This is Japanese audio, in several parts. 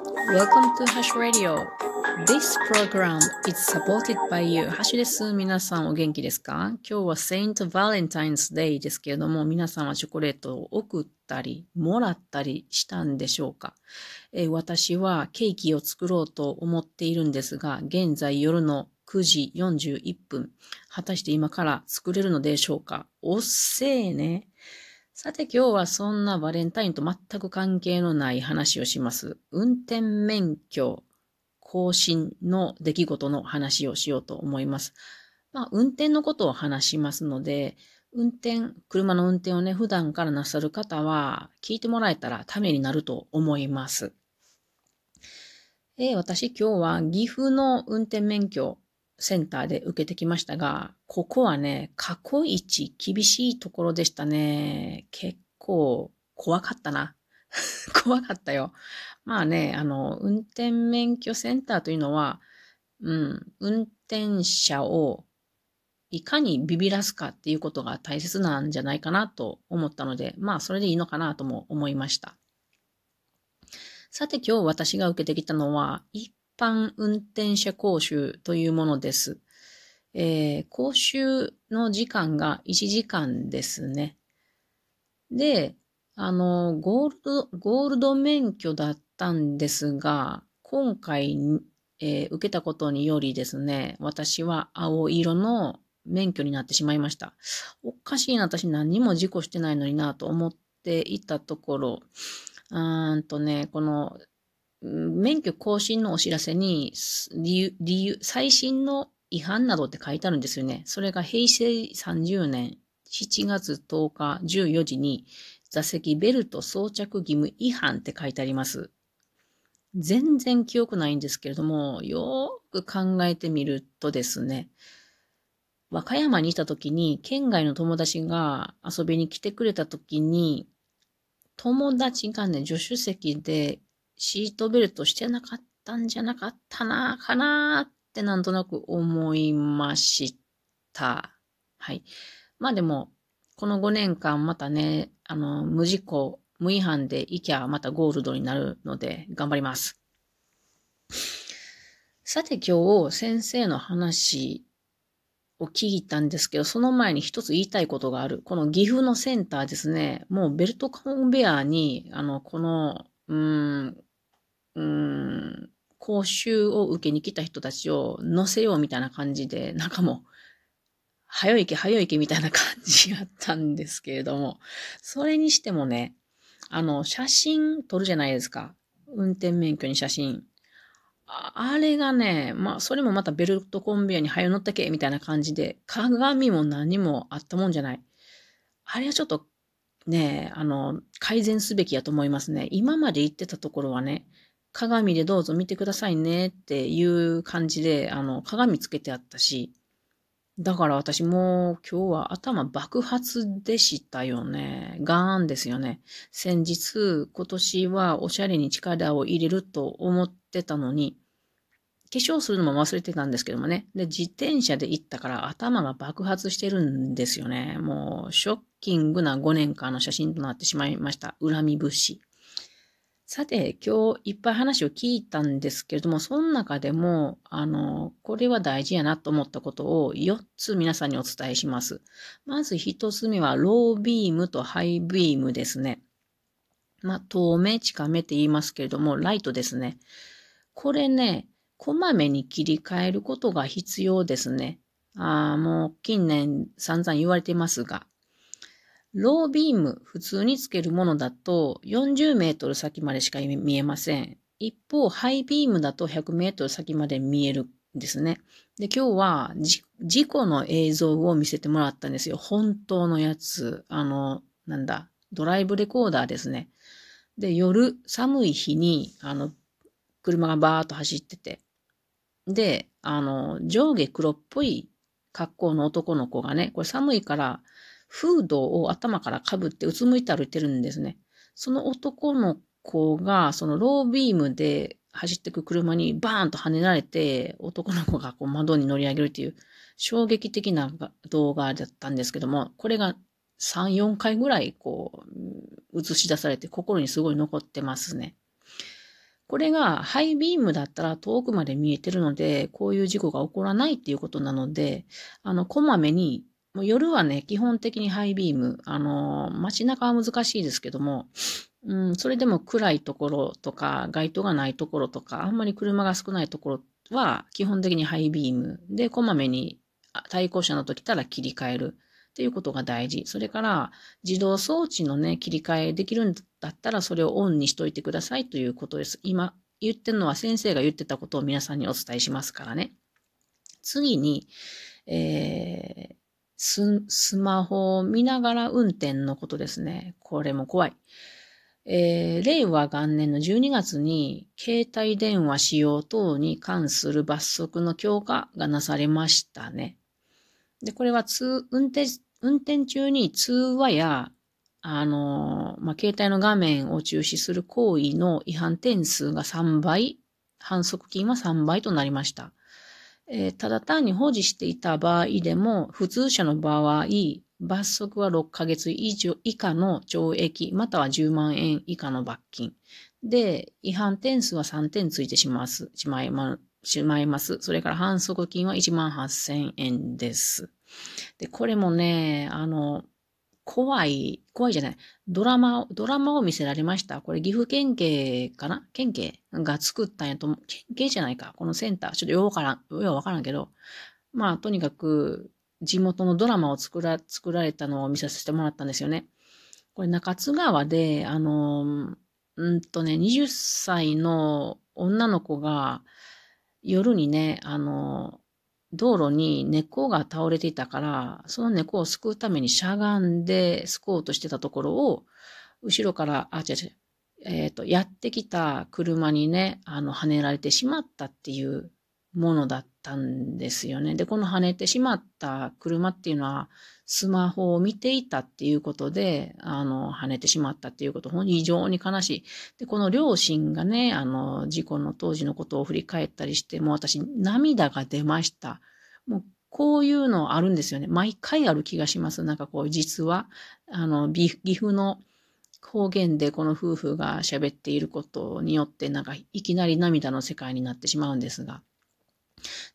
Welcome to Hash Radio. This program is supported by you. ハッシュです。皆さんお元気ですか？今日は Saint Valentine's Day ですけれども、皆さんはチョコレートを送ったり、もらったりしたんでしょうか、え、私はケーキを作ろうと思っているんですが、現在夜の9時41分。果たして今から作れるのでしょうか？おっせーね。さて今日はそんなバレンタインと全く関係のない話をします。運転免許更新の出来事の話をしようと思います。まあ、運転のことを話しますので、運転、車の運転をね、普段からなさる方は、聞いてもらえたらためになると思います。え、私今日は岐阜の運転免許センターで受けてきましたが、ここはね、過去一厳しいところでしたね。結構怖かったな。怖かったよ。まあね、あの、運転免許センターというのは、うん、運転者をいかにビビらすかっていうことが大切なんじゃないかなと思ったので、まあそれでいいのかなとも思いました。さて今日私が受けてきたのは、一般運転者講習というものです。えー、講習の時間が1時間ですね。で、あの、ゴールド、ゴールド免許だったんですが、今回、えー、受けたことによりですね、私は青色の免許になってしまいました。おかしいな、私何も事故してないのになと思っていたところ、うーんとね、この免許更新のお知らせに理由、理由、最新の違反などって書いてあるんですよね。それが平成30年7月10日14時に座席ベルト装着義務違反って書いてあります。全然記憶ないんですけれども、よーく考えてみるとですね、和歌山にいた時に県外の友達が遊びに来てくれた時に、友達がね、助手席でシートベルトしてなかったんじゃなかったな、かなってなんとなく思いました。はい。まあでも、この5年間またね、あの、無事故、無違反でいきゃまたゴールドになるので頑張ります。さて今日先生の話を聞いたんですけど、その前に一つ言いたいことがある。この岐阜のセンターですね、もうベルトコンベアに、あの、この、うん、うん、講習を受けに来た人たちを乗せようみたいな感じで、なんかもう、早いけ早いけみたいな感じやったんですけれども、それにしてもね、あの、写真撮るじゃないですか。運転免許に写真。あれがね、まあ、それもまたベルトコンベヤに早乗ったけ、みたいな感じで、鏡も何もあったもんじゃない。あれはちょっと、ね、あの、改善すべきやと思いますね。今まで言ってたところはね、鏡でどうぞ見てくださいねっていう感じで、あの、鏡つけてあったし、だから私も今日は頭爆発でしたよね。ガーンですよね。先日、今年はおしゃれに力を入れると思ってたのに、化粧するのも忘れてたんですけどもね。で、自転車で行ったから頭が爆発してるんですよね。もう、ショッキングな5年間の写真となってしまいました。恨み節。さて、今日いっぱい話を聞いたんですけれども、その中でも、あの、これは大事やなと思ったことを4つ皆さんにお伝えします。まず1つ目は、ロービームとハイビームですね。まあ、遠目、近目って言いますけれども、ライトですね。これね、こまめに切り替えることが必要ですね。ああもう近年散々言われてますが、ロービーム、普通につけるものだと40メートル先までしか見えません。一方、ハイビームだと100メートル先まで見えるんですね。で、今日は事故の映像を見せてもらったんですよ。本当のやつ。あの、なんだ、ドライブレコーダーですね。で、夜、寒い日に、あの、車がバーッと走ってて。で、あの、上下黒っぽい格好の男の子がね、これ寒いからフードを頭からかぶってうつむいて歩いてるんですね。その男の子が、そのロービームで走ってく車にバーンと跳ねられて、男の子がこう窓に乗り上げるっていう衝撃的な動画だったんですけども、これが3、4回ぐらいこう映し出されて心にすごい残ってますね。これがハイビームだったら遠くまで見えてるので、こういう事故が起こらないっていうことなので、あの、こまめに、もう夜はね、基本的にハイビーム、あの、街中は難しいですけども、うん、それでも暗いところとか、街灯がないところとか、あんまり車が少ないところは、基本的にハイビームで、こまめに対向車の時たら切り替える。っていうことが大事。それから、自動装置のね、切り替えできるんだったら、それをオンにしといてくださいということです。今言ってるのは先生が言ってたことを皆さんにお伝えしますからね。次に、えー、ス、スマホを見ながら運転のことですね。これも怖い。えー、令和元年の12月に携帯電話使用等に関する罰則の強化がなされましたね。で、これは通、運転、運転中に通話や、あの、まあ、携帯の画面を中止する行為の違反点数が3倍、反則金は3倍となりました。えー、ただ単に保持していた場合でも、普通車の場合、罰則は6ヶ月以上以下の懲役、または10万円以下の罰金。で、違反点数は3点ついてします、しまいましまいます。それから反則金は1万8000円です。で、これもね、あの、怖い、怖いじゃない。ドラマを、ドラマを見せられました。これ岐阜県警かな？県警が作ったんやと思う。県警じゃないか。このセンター。ちょっとようわからん、ようわからんけど。まあ、とにかく、地元のドラマを作ら、作られたのを見させてもらったんですよね。これ中津川で、あの、うんとね、20歳の女の子が、夜にね、あの、道路に猫が倒れていたから、その猫を救うためにしゃがんで救おうとしてたところを、後ろから、あ、違う違う、えっ、ー、と、やってきた車にね、あの、跳ねられてしまったっていうものだったんですよね。で、この跳ねてしまった車っていうのは、スマホを見ていたっていうことで、あの、跳ねてしまったっていうこと、非常に悲しい。で、この両親がね、あの、事故の当時のことを振り返ったりして、もう私、涙が出ました。もう、こういうのあるんですよね。毎回ある気がします。なんかこう、実は、あの、岐阜の方言でこの夫婦が喋っていることによって、なんかいきなり涙の世界になってしまうんですが。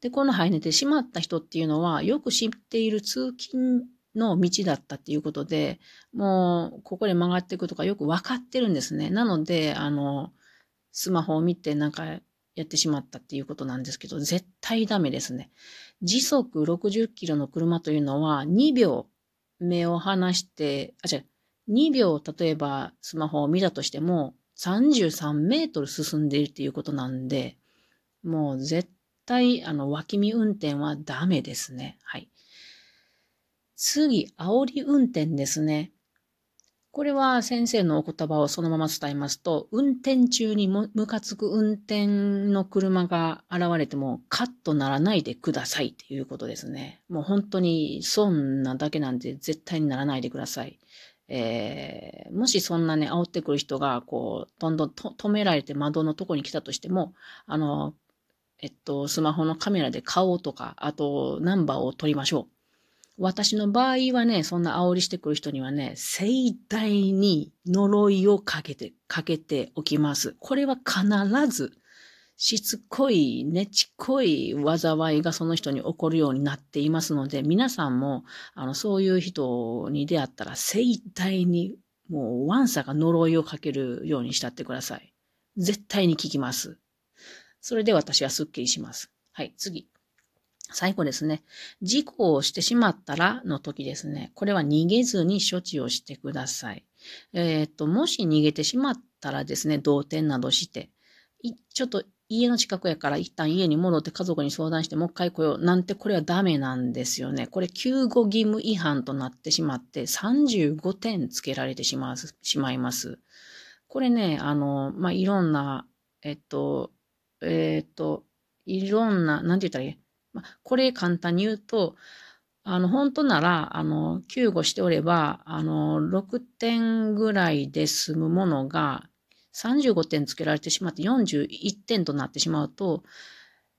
で、この入れてしまった人っていうのは、よく知っている通勤の道だったっていうことで、もう、ここで曲がっていくとかよくわかってるんですね。なので、あの、スマホを見てなんかやってしまったっていうことなんですけど、絶対ダメですね。時速60キロの車というのは2秒目を離して、あ、違う、2秒例えばスマホを見たとしても33メートル進んでいるっていうことなんで、もう絶対、あの、脇見運転はダメですね。はい。次、煽り運転ですね。これは先生のお言葉をそのまま伝えますと、運転中にムカつく運転の車が現れてもカッとならないでくださいっていうことですね。もう本当に損なだけなんで絶対にならないでください。えー、もしそんなね、煽ってくる人が、こう、どんどん止められて窓のとこに来たとしても、あの、えっと、スマホのカメラで顔とか、あと、ナンバーを撮りましょう。私の場合はね、そんな煽りしてくる人にはね、盛大に呪いをかけて、かけておきます。これは必ず、しつこい、ねちこい災いがその人に起こるようになっていますので、皆さんも、あの、そういう人に出会ったら、盛大に、もう、ワンサが呪いをかけるようにしたってください。絶対に聞きます。それで私はスッキリします。はい、次。最後ですね。事故をしてしまったらの時ですね。これは逃げずに処置をしてください。えっ、と、もし逃げてしまったらですね、同点などして、ちょっと家の近くやから一旦家に戻って家族に相談してもう一回来ようなんてこれはダメなんですよね。これ救護義務違反となってしまって35点つけられてしまうしまいます。これね、あの、まあ、いろんな、えっと、えっ、ー、と、いろんな、なんて言ったらいい？まあ、これ簡単に言うと、あの、本当なら、あの、救護しておれば、あの、6点ぐらいで済むものが、35点つけられてしまって41点となってしまうと、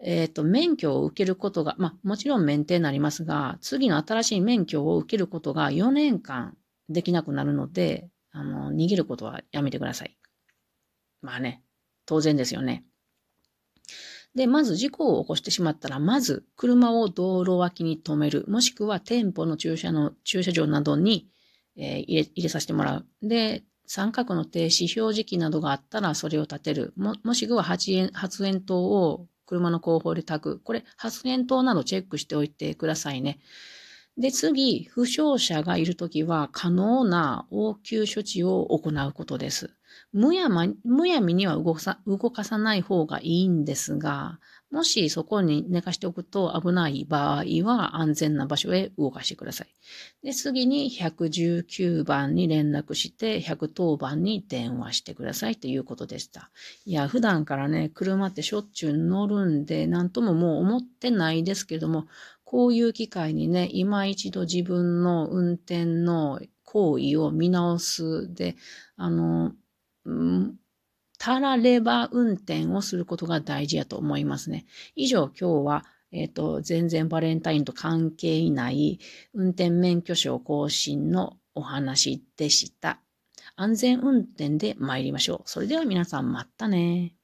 えっ、ー、と、免許を受けることが、まあ、もちろん免停になりますが、次の新しい免許を受けることが4年間できなくなるので、あの、逃げることはやめてください。まあね、当然ですよね。で、まず事故を起こしてしまったら、まず車を道路脇に止める、もしくは店舗の駐車の駐車場などに、えー、入れ入れさせてもらう。で、三角の停止表示器などがあったらそれを立てる。ももしくは発煙発煙筒を車の後方で炊く。これ、発煙筒などチェックしておいてくださいね。で、次、負傷者がいるときは可能な応急処置を行うことです。むやま、むやみには動かさ動かさない方がいいんですが、もしそこに寝かしておくと危ない場合は安全な場所へ動かしてください。で、次に119番に連絡して110番に電話してくださいということでした。いや、普段からね、車ってしょっちゅう乗るんで、なんとももう思ってないですけども、こういう機会にね、今一度自分の運転の行為を見直すで、あの、たられば運転をすることが大事やと思いますね。以上、今日は、えっ、ー、と、全然バレンタインと関係ない運転免許証更新のお話でした。安全運転で参りましょう。それでは皆さんまたね。